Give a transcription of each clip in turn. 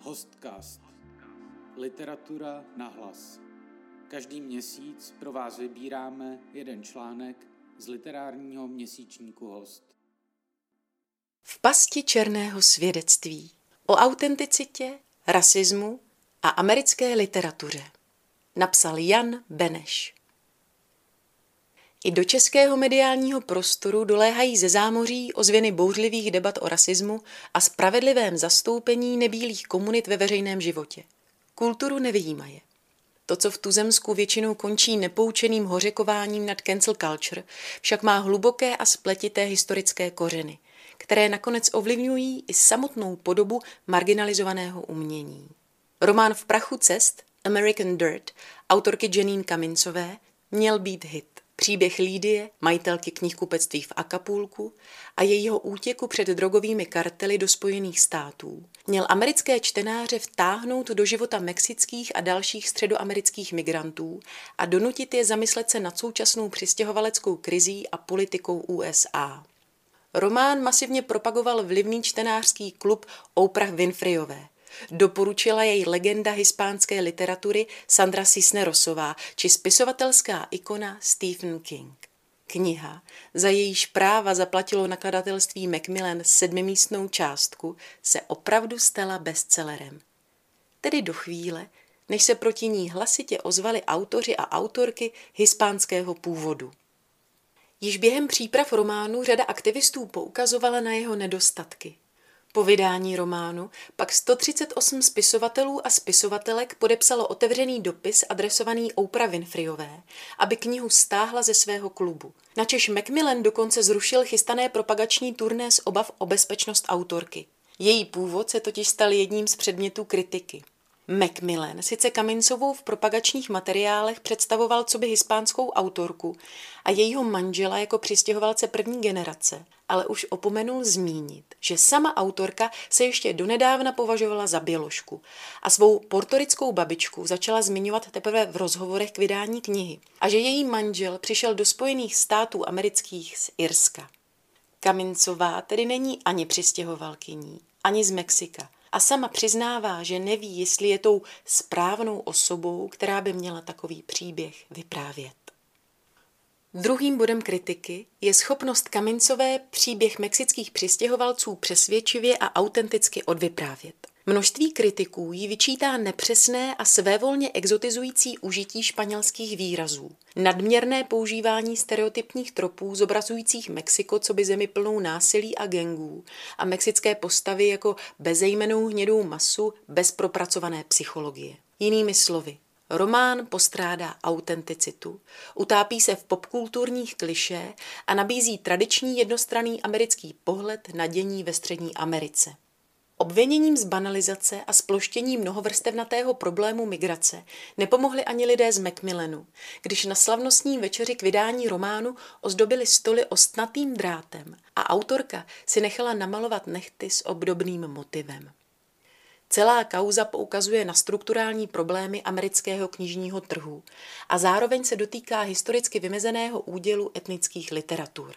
Hostcast. Literatura na hlas. Každý měsíc pro vás vybíráme jeden článek z literárního měsíčníku Host. V pasti černého svědectví o autenticitě, rasismu a americké literatuře. Napsal Jan Beneš. I do českého mediálního prostoru doléhají ze zámoří ozvěny bouřlivých debat o rasismu a spravedlivém zastoupení nebílých komunit ve veřejném životě. Kulturu nevyjímaje. To, co v tuzemsku většinou končí nepoučeným hořekováním nad cancel culture, však má hluboké a spletité historické kořeny, které nakonec ovlivňují i samotnou podobu marginalizovaného umění. Román V prachu cest, American Dirt, autorky Janine Kamincové, měl být hit. Příběh Lídie, majitelky knihkupectví v Akapulku a jejího útěku před drogovými kartely do Spojených států měl americké čtenáře vtáhnout do života mexických a dalších středoamerických migrantů a donutit je zamyslet se nad současnou přistěhovaleckou krizí a politikou USA. Román masivně propagoval vlivný čtenářský klub Oprah Winfreyové. Doporučila jej legenda hispánské literatury Sandra Cisnerosová či spisovatelská ikona Stephen King. Kniha, za jejíž práva zaplatilo nakladatelství Macmillan sedmimístnou částku, se opravdu stala bestsellerem. Tedy do chvíle, než se proti ní hlasitě ozvali autoři a autorky hispánského původu. Již během příprav románu řada aktivistů poukazovala na jeho nedostatky. Po vydání románu pak 138 spisovatelů a spisovatelek podepsalo otevřený dopis adresovaný Oprah Winfreyové, aby knihu stáhla ze svého klubu. Načež Macmillan dokonce zrušil chystané propagační turné z obav o bezpečnost autorky. Její původ se totiž stal jedním z předmětů kritiky. Macmillan sice Kamincovou v propagačních materiálech představoval co by hispánskou autorku a jejího manžela jako přistěhovalce první generace, ale už opomenul zmínit, že sama autorka se ještě donedávna považovala za běložku a svou portorickou babičku začala zmiňovat teprve v rozhovorech k vydání knihy a že její manžel přišel do Spojených států amerických z Irska. Kamincová tedy není ani přistěhovalkyní, ani z Mexika a sama přiznává, že neví, jestli je tou správnou osobou, která by měla takový příběh vyprávět. Druhým bodem kritiky je schopnost Kamincové příběh mexických přistěhovalců přesvědčivě a autenticky odvyprávět. Množství kritiků jí vyčítá nepřesné a svévolně exotizující užití španělských výrazů, nadměrné používání stereotypních tropů zobrazujících Mexiko co by zemi plnou násilí a gengů a mexické postavy jako bezejmenou hnědou masu bez propracované psychologie. Jinými slovy, Román postrádá autenticitu, utápí se v popkulturních kliše a nabízí tradiční jednostranný americký pohled na dění ve Střední Americe. Obviněním z banalizace a sploštění mnohovrstevnatého problému migrace nepomohli ani lidé z Macmillanu, když na slavnostní večeři k vydání románu ozdobili stoly ostnatým drátem a autorka si nechala namalovat nechty s obdobným motivem. Celá kauza poukazuje na strukturální problémy amerického knižního trhu a zároveň se dotýká historicky vymezeného údělu etnických literatur.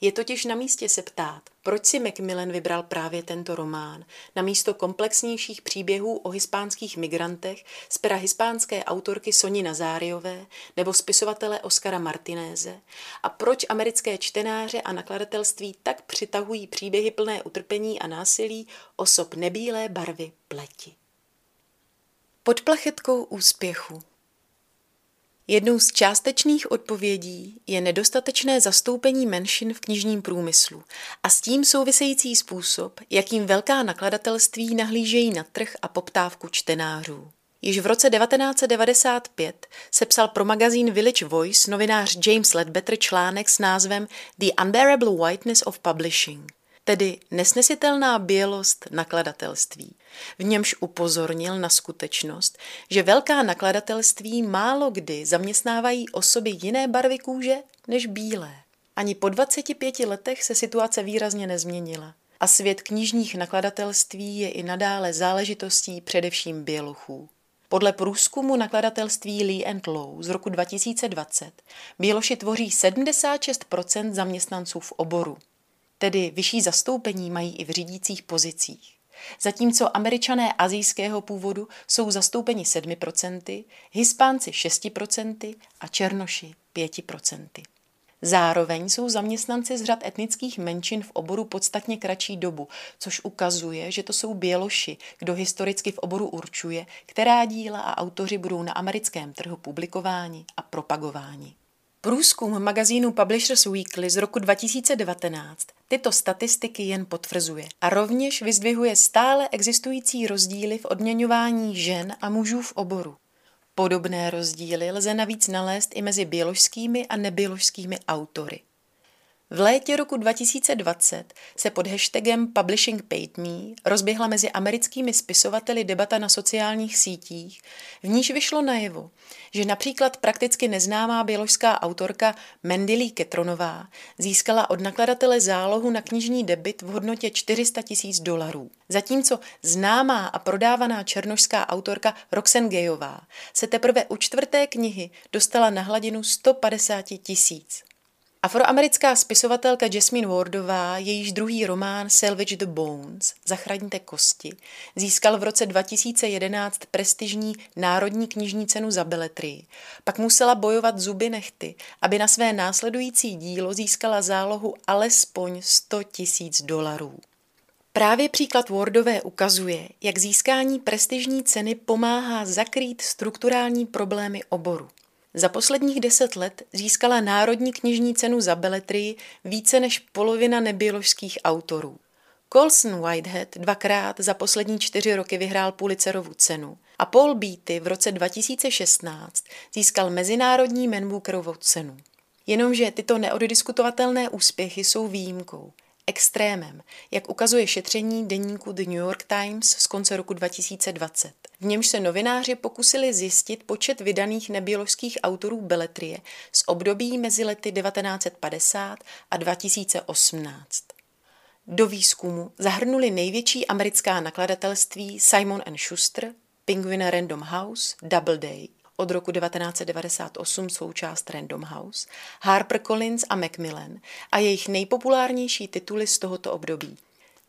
Je totiž na místě se ptát, proč si Macmillan vybral právě tento román, na místo komplexnějších příběhů o hispánských migrantech z pera hispánské autorky Soni Nazáriové nebo spisovatele Oscara Martinéze a proč americké čtenáře a nakladatelství tak přitahují příběhy plné utrpení a násilí osob nebílé barvy pleti. Pod plachetkou úspěchu Jednou z částečných odpovědí je nedostatečné zastoupení menšin v knižním průmyslu a s tím související způsob, jakým velká nakladatelství nahlížejí na trh a poptávku čtenářů. Již v roce 1995 sepsal pro magazín Village Voice novinář James Ledbetter článek s názvem The Unbearable Whiteness of Publishing tedy nesnesitelná bělost nakladatelství. V němž upozornil na skutečnost, že velká nakladatelství málo kdy zaměstnávají osoby jiné barvy kůže než bílé. Ani po 25 letech se situace výrazně nezměnila a svět knižních nakladatelství je i nadále záležitostí především bělochů. Podle průzkumu nakladatelství Lee and Low z roku 2020 běloši tvoří 76% zaměstnanců v oboru tedy vyšší zastoupení mají i v řídících pozicích. zatímco američané azijského původu jsou zastoupeni 7%, hispánci 6% a černoši 5%. Zároveň jsou zaměstnanci z řad etnických menšin v oboru podstatně kratší dobu, což ukazuje, že to jsou běloši, kdo historicky v oboru určuje, která díla a autoři budou na americkém trhu publikováni a propagováni. Průzkum magazínu Publishers Weekly z roku 2019 tyto statistiky jen potvrzuje a rovněž vyzdvihuje stále existující rozdíly v odměňování žen a mužů v oboru. Podobné rozdíly lze navíc nalézt i mezi bioložskými a nebioložskými autory. V létě roku 2020 se pod hashtagem Publishing Paid Me rozběhla mezi americkými spisovateli debata na sociálních sítích, v níž vyšlo najevo, že například prakticky neznámá běložská autorka Mendilí Ketronová získala od nakladatele zálohu na knižní debit v hodnotě 400 tisíc dolarů. Zatímco známá a prodávaná černožská autorka Roxen Gejová se teprve u čtvrté knihy dostala na hladinu 150 tisíc. Afroamerická spisovatelka Jasmine Wardová, jejíž druhý román Salvage the Bones, Zachraňte kosti, získal v roce 2011 prestižní Národní knižní cenu za beletrii. Pak musela bojovat zuby nechty, aby na své následující dílo získala zálohu alespoň 100 tisíc dolarů. Právě příklad Wardové ukazuje, jak získání prestižní ceny pomáhá zakrýt strukturální problémy oboru. Za posledních deset let získala Národní knižní cenu za beletrii více než polovina nebioložských autorů. Colson Whitehead dvakrát za poslední čtyři roky vyhrál Pulitzerovu cenu a Paul Beatty v roce 2016 získal Mezinárodní Manbookerovu cenu. Jenomže tyto neoddiskutovatelné úspěchy jsou výjimkou – extrémem, jak ukazuje šetření deníku The New York Times z konce roku 2020. V němž se novináři pokusili zjistit počet vydaných nebioložských autorů beletrie z období mezi lety 1950 a 2018. Do výzkumu zahrnuli největší americká nakladatelství Simon Schuster, Penguin Random House, Doubleday, od roku 1998 součást Random House, HarperCollins a Macmillan a jejich nejpopulárnější tituly z tohoto období.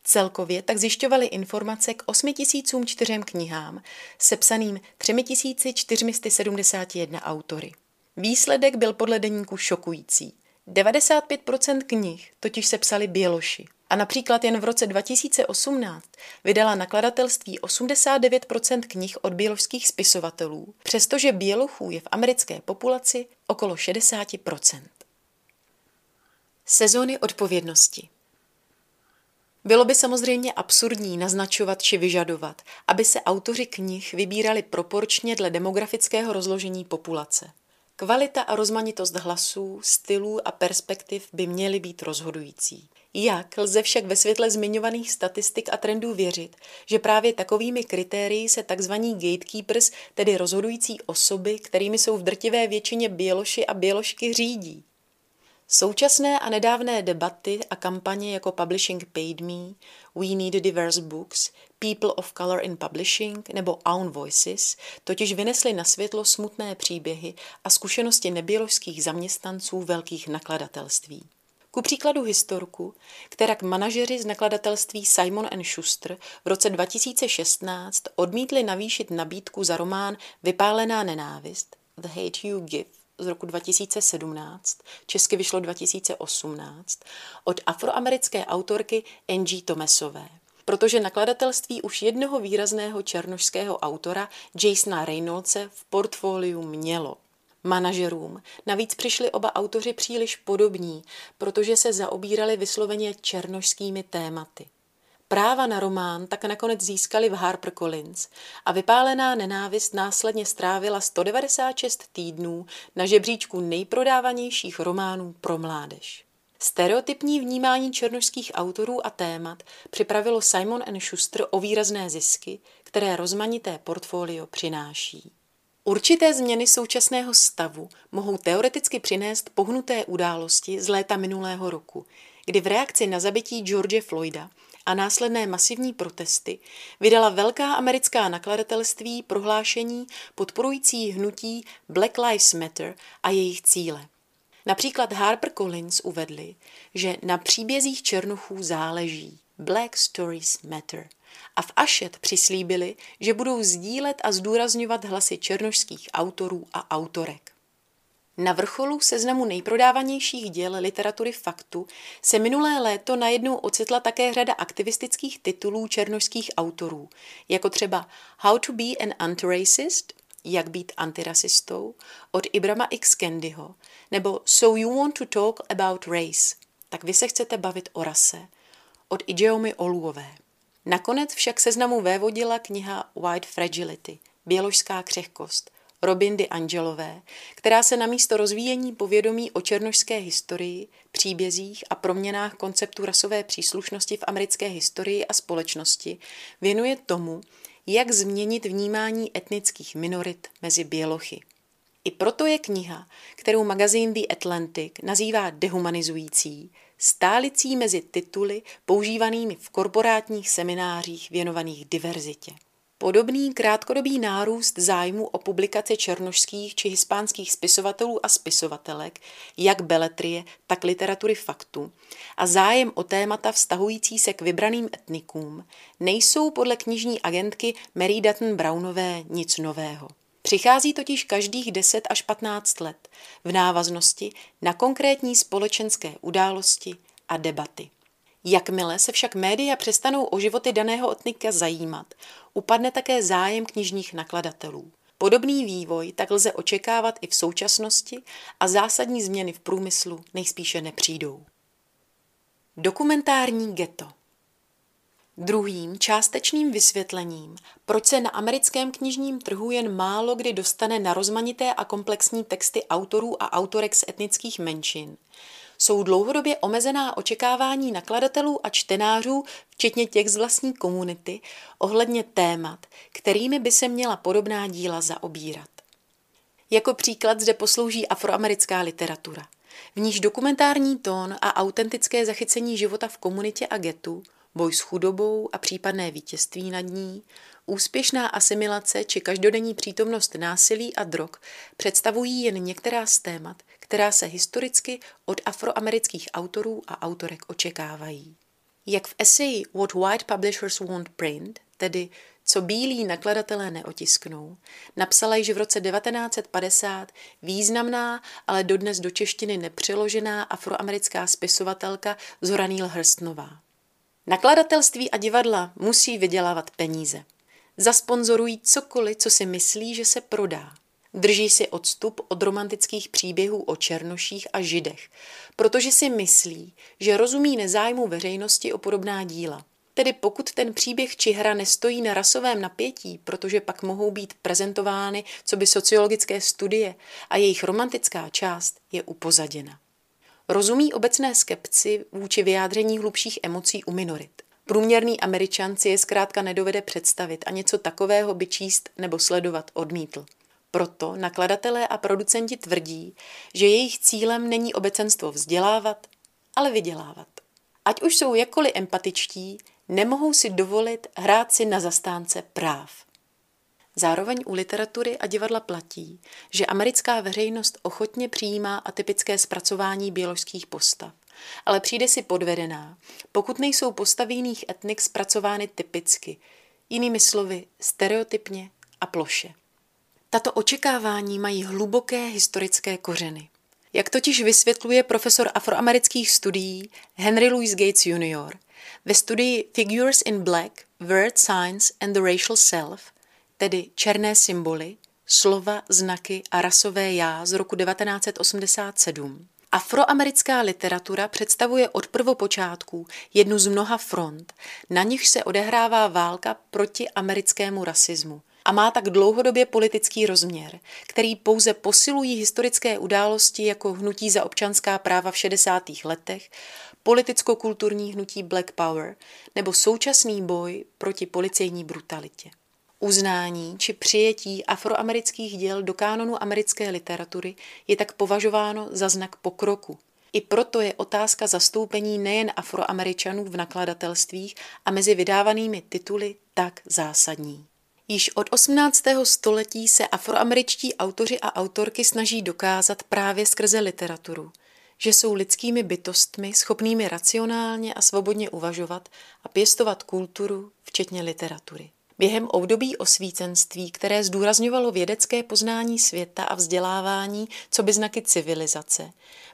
Celkově tak zjišťovali informace k 8004 knihám, sepsaným 3471 autory. Výsledek byl podle deníku šokující. 95% knih totiž sepsali běloši. A například jen v roce 2018 vydala nakladatelství 89% knih od běložských spisovatelů, přestože bělochů je v americké populaci okolo 60%. Sezóny odpovědnosti bylo by samozřejmě absurdní naznačovat či vyžadovat, aby se autoři knih vybírali proporčně dle demografického rozložení populace. Kvalita a rozmanitost hlasů, stylů a perspektiv by měly být rozhodující. Jak lze však ve světle zmiňovaných statistik a trendů věřit, že právě takovými kritérii se tzv. gatekeepers, tedy rozhodující osoby, kterými jsou v drtivé většině běloši a běložky, řídí? Současné a nedávné debaty a kampaně jako Publishing Paid Me, We Need Diverse Books, People of Color in Publishing nebo Own Voices totiž vynesly na světlo smutné příběhy a zkušenosti neběložských zaměstnanců velkých nakladatelství. Ku příkladu historku, která k manažeři z nakladatelství Simon Schuster v roce 2016 odmítli navýšit nabídku za román Vypálená nenávist, The Hate You Give, z roku 2017, česky vyšlo 2018, od afroamerické autorky Angie Tomesové. Protože nakladatelství už jednoho výrazného černošského autora, Jasona Reynoldse, v portfoliu mělo. Manažerům navíc přišli oba autoři příliš podobní, protože se zaobírali vysloveně černošskými tématy. Práva na román tak nakonec získali v HarperCollins a vypálená nenávist následně strávila 196 týdnů na žebříčku nejprodávanějších románů pro mládež. Stereotypní vnímání černožských autorů a témat připravilo Simon Schuster o výrazné zisky, které rozmanité portfolio přináší. Určité změny současného stavu mohou teoreticky přinést pohnuté události z léta minulého roku, kdy v reakci na zabití George Floyda a následné masivní protesty vydala velká americká nakladatelství prohlášení podporující hnutí Black Lives Matter a jejich cíle. Například HarperCollins uvedli, že na příbězích černochů záleží. Black Stories Matter a v Ašet přislíbili, že budou sdílet a zdůrazňovat hlasy černožských autorů a autorek. Na vrcholu seznamu nejprodávanějších děl literatury faktu se minulé léto najednou ocitla také řada aktivistických titulů černožských autorů, jako třeba How to be an anti-racist, jak být antirasistou, od Ibrama X. Kendyho, nebo So you want to talk about race, tak vy se chcete bavit o rase, od Ijeomy Oluové. Nakonec však seznamu vévodila kniha White Fragility, Běložská křehkost, Robindy Angelové, která se na místo rozvíjení povědomí o černožské historii, příbězích a proměnách konceptu rasové příslušnosti v americké historii a společnosti věnuje tomu, jak změnit vnímání etnických minorit mezi bělochy. I proto je kniha, kterou magazín The Atlantic nazývá dehumanizující, stálicí mezi tituly používanými v korporátních seminářích věnovaných diverzitě. Podobný krátkodobý nárůst zájmu o publikace černošských či hispánských spisovatelů a spisovatelek, jak beletrie, tak literatury faktu, a zájem o témata vztahující se k vybraným etnikům, nejsou podle knižní agentky Mary Dutton Brownové nic nového. Přichází totiž každých 10 až 15 let v návaznosti na konkrétní společenské události a debaty. Jakmile se však média přestanou o životy daného etnika zajímat, upadne také zájem knižních nakladatelů. Podobný vývoj tak lze očekávat i v současnosti a zásadní změny v průmyslu nejspíše nepřijdou. Dokumentární ghetto Druhým částečným vysvětlením, proč se na americkém knižním trhu jen málo kdy dostane na rozmanité a komplexní texty autorů a autorek z etnických menšin, jsou dlouhodobě omezená očekávání nakladatelů a čtenářů, včetně těch z vlastní komunity, ohledně témat, kterými by se měla podobná díla zaobírat. Jako příklad zde poslouží afroamerická literatura, v níž dokumentární tón a autentické zachycení života v komunitě a getu – boj s chudobou a případné vítězství nad ní, úspěšná asimilace či každodenní přítomnost násilí a drog představují jen některá z témat, která se historicky od afroamerických autorů a autorek očekávají. Jak v eseji What White Publishers Won't Print, tedy co bílí nakladatelé neotisknou, napsala již v roce 1950 významná, ale dodnes do češtiny nepřeložená afroamerická spisovatelka Zora Neale Hurstnová. Nakladatelství a divadla musí vydělávat peníze. Zasponzorují cokoliv, co si myslí, že se prodá. Drží si odstup od romantických příběhů o černoších a židech, protože si myslí, že rozumí nezájmu veřejnosti o podobná díla. Tedy pokud ten příběh či hra nestojí na rasovém napětí, protože pak mohou být prezentovány co by sociologické studie a jejich romantická část je upozaděna. Rozumí obecné skepci vůči vyjádření hlubších emocí u minorit. Průměrný američan si je zkrátka nedovede představit a něco takového by číst nebo sledovat odmítl. Proto nakladatelé a producenti tvrdí, že jejich cílem není obecenstvo vzdělávat, ale vydělávat. Ať už jsou jakkoliv empatičtí, nemohou si dovolit hrát si na zastánce práv. Zároveň u literatury a divadla platí, že americká veřejnost ochotně přijímá atypické zpracování bioložských postav, ale přijde si podvedená, pokud nejsou postavy jiných etnik zpracovány typicky, jinými slovy stereotypně a ploše. Tato očekávání mají hluboké historické kořeny. Jak totiž vysvětluje profesor afroamerických studií Henry Louis Gates Jr. ve studii Figures in Black, Word Science and the Racial Self – tedy černé symboly, slova, znaky a rasové já z roku 1987. Afroamerická literatura představuje od prvopočátků jednu z mnoha front, na nichž se odehrává válka proti americkému rasismu a má tak dlouhodobě politický rozměr, který pouze posilují historické události jako hnutí za občanská práva v 60. letech, politicko-kulturní hnutí Black Power nebo současný boj proti policejní brutalitě. Uznání či přijetí afroamerických děl do kánonu americké literatury je tak považováno za znak pokroku. I proto je otázka zastoupení nejen afroameričanů v nakladatelstvích a mezi vydávanými tituly tak zásadní. Již od 18. století se afroameričtí autoři a autorky snaží dokázat právě skrze literaturu, že jsou lidskými bytostmi schopnými racionálně a svobodně uvažovat a pěstovat kulturu, včetně literatury. Během období osvícenství, které zdůrazňovalo vědecké poznání světa a vzdělávání, co by znaky civilizace,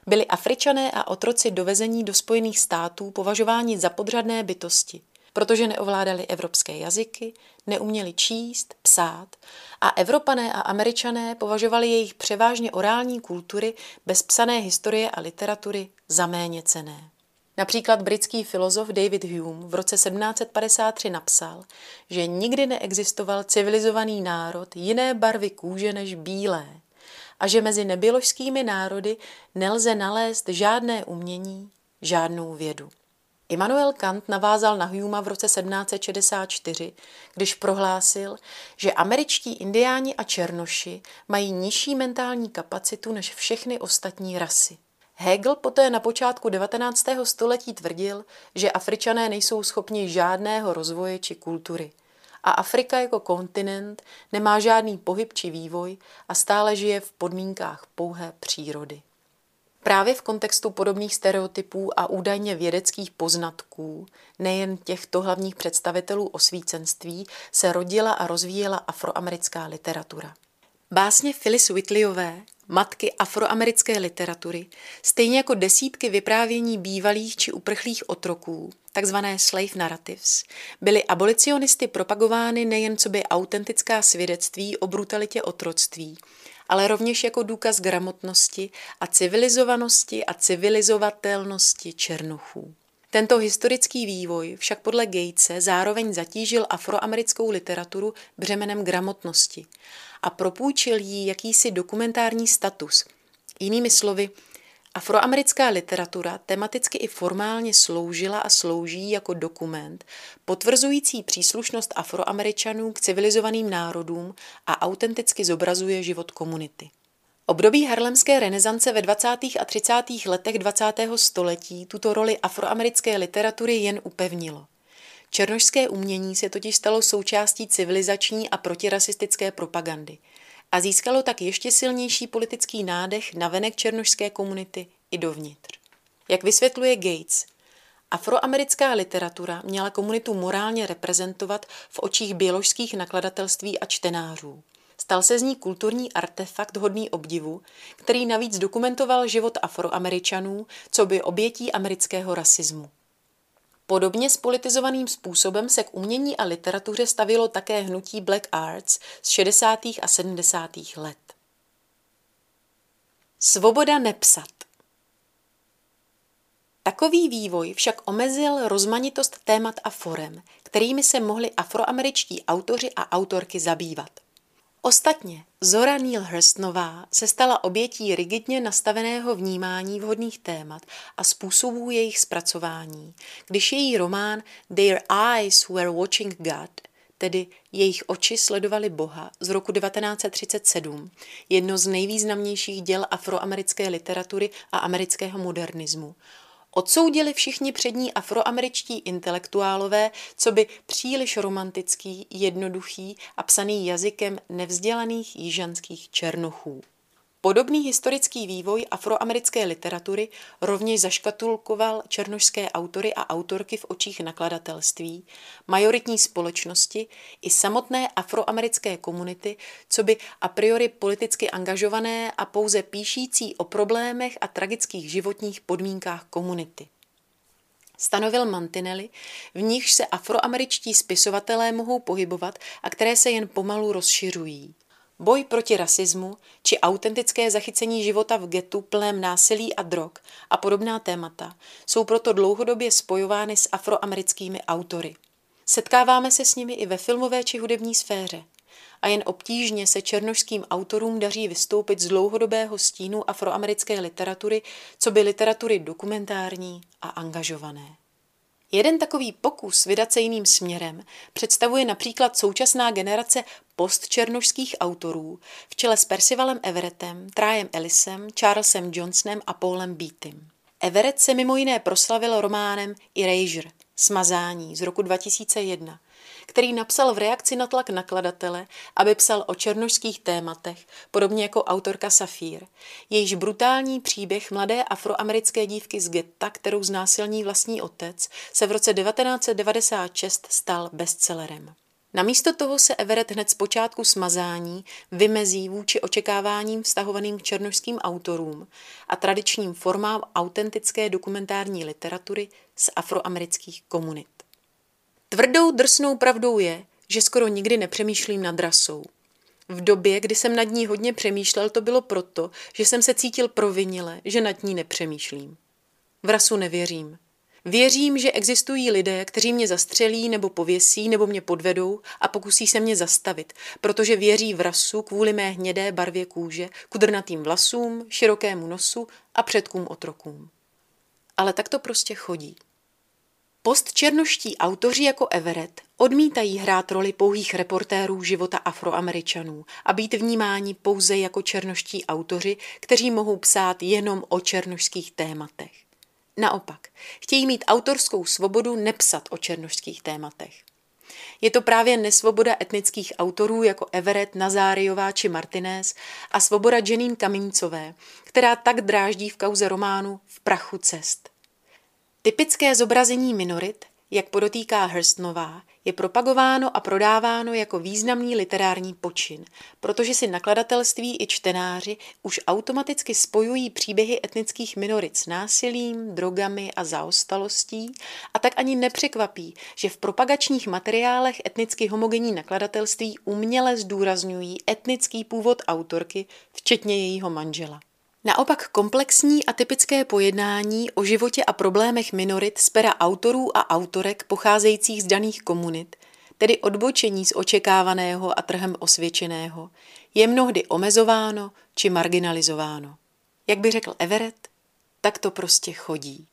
byli Afričané a otroci dovezení do Spojených států považováni za podřadné bytosti, protože neovládali evropské jazyky, neuměli číst, psát a Evropané a Američané považovali jejich převážně orální kultury bez psané historie a literatury za méně cené. Například britský filozof David Hume v roce 1753 napsal, že nikdy neexistoval civilizovaný národ jiné barvy kůže než bílé a že mezi nebioložskými národy nelze nalézt žádné umění, žádnou vědu. Immanuel Kant navázal na Huma v roce 1764, když prohlásil, že američtí indiáni a černoši mají nižší mentální kapacitu než všechny ostatní rasy. Hegel poté na počátku 19. století tvrdil, že Afričané nejsou schopni žádného rozvoje či kultury a Afrika jako kontinent nemá žádný pohyb či vývoj a stále žije v podmínkách pouhé přírody. Právě v kontextu podobných stereotypů a údajně vědeckých poznatků, nejen těchto hlavních představitelů osvícenství, se rodila a rozvíjela afroamerická literatura. Básně Phyllis Whitleyové, matky afroamerické literatury, stejně jako desítky vyprávění bývalých či uprchlých otroků, takzvané slave narratives, byly abolicionisty propagovány nejen co by autentická svědectví o brutalitě otroctví, ale rovněž jako důkaz gramotnosti a civilizovanosti a civilizovatelnosti černochů. Tento historický vývoj však podle Gatese zároveň zatížil afroamerickou literaturu břemenem gramotnosti a propůjčil jí jakýsi dokumentární status. Jinými slovy, Afroamerická literatura tematicky i formálně sloužila a slouží jako dokument, potvrzující příslušnost Afroameričanů k civilizovaným národům a autenticky zobrazuje život komunity. Období harlemské renesance ve 20. a 30. letech 20. století tuto roli afroamerické literatury jen upevnilo. Černošské umění se totiž stalo součástí civilizační a protirasistické propagandy – a získalo tak ještě silnější politický nádech na venek černošské komunity i dovnitř. Jak vysvětluje Gates, afroamerická literatura měla komunitu morálně reprezentovat v očích běložských nakladatelství a čtenářů. Stal se z ní kulturní artefakt hodný obdivu, který navíc dokumentoval život afroameričanů, co by obětí amerického rasismu. Podobně spolitizovaným způsobem se k umění a literatuře stavilo také hnutí Black Arts z 60. a 70. let. Svoboda nepsat Takový vývoj však omezil rozmanitost témat a forem, kterými se mohli afroameričtí autoři a autorky zabývat. Ostatně Zora Neale Hurstová se stala obětí rigidně nastaveného vnímání vhodných témat a způsobů jejich zpracování, když její román Their Eyes Were Watching God, tedy Jejich oči sledovali Boha z roku 1937, jedno z nejvýznamnějších děl afroamerické literatury a amerického modernismu, Odsoudili všichni přední afroameričtí intelektuálové, co by příliš romantický, jednoduchý a psaný jazykem nevzdělaných jižanských černochů. Podobný historický vývoj afroamerické literatury rovněž zaškatulkoval černošské autory a autorky v očích nakladatelství, majoritní společnosti i samotné afroamerické komunity, co by a priori politicky angažované a pouze píšící o problémech a tragických životních podmínkách komunity. Stanovil mantinely, v nichž se afroameričtí spisovatelé mohou pohybovat a které se jen pomalu rozšiřují. Boj proti rasismu či autentické zachycení života v getu plném násilí a drog a podobná témata jsou proto dlouhodobě spojovány s afroamerickými autory. Setkáváme se s nimi i ve filmové či hudební sféře a jen obtížně se černošským autorům daří vystoupit z dlouhodobého stínu afroamerické literatury, co by literatury dokumentární a angažované. Jeden takový pokus vydat se jiným směrem představuje například současná generace postčernošských autorů v čele s Percivalem Everettem, Trájem Ellisem, Charlesem Johnsonem a Paulem Beattem. Everett se mimo jiné proslavil románem Erasure, Smazání z roku 2001, který napsal v reakci na tlak nakladatele, aby psal o černožských tématech, podobně jako autorka Safír. Jejíž brutální příběh mladé afroamerické dívky z getta, kterou znásilní vlastní otec, se v roce 1996 stal bestsellerem. Namísto toho se Everett hned z počátku smazání vymezí vůči očekáváním vztahovaným k černožským autorům a tradičním formám autentické dokumentární literatury z afroamerických komunit. Tvrdou drsnou pravdou je, že skoro nikdy nepřemýšlím nad rasou. V době, kdy jsem nad ní hodně přemýšlel, to bylo proto, že jsem se cítil provinile, že nad ní nepřemýšlím. V rasu nevěřím. Věřím, že existují lidé, kteří mě zastřelí nebo pověsí nebo mě podvedou a pokusí se mě zastavit, protože věří v rasu kvůli mé hnědé barvě kůže, kudrnatým vlasům, širokému nosu a předkům otrokům. Ale tak to prostě chodí. Postčernoští autoři jako Everett odmítají hrát roli pouhých reportérů života afroameričanů a být vnímáni pouze jako černoští autoři, kteří mohou psát jenom o černošských tématech. Naopak, chtějí mít autorskou svobodu nepsat o černošských tématech. Je to právě nesvoboda etnických autorů jako Everett, Nazáriová či Martinez a svoboda Janine Kamincové, která tak dráždí v kauze románu V prachu cest. Typické zobrazení minorit, jak podotýká Hurstnová, je propagováno a prodáváno jako významný literární počin, protože si nakladatelství i čtenáři už automaticky spojují příběhy etnických minorit s násilím, drogami a zaostalostí a tak ani nepřekvapí, že v propagačních materiálech etnicky homogenní nakladatelství uměle zdůrazňují etnický původ autorky, včetně jejího manžela. Naopak komplexní a typické pojednání o životě a problémech minorit z pera autorů a autorek pocházejících z daných komunit, tedy odbočení z očekávaného a trhem osvědčeného, je mnohdy omezováno či marginalizováno. Jak by řekl Everett, tak to prostě chodí.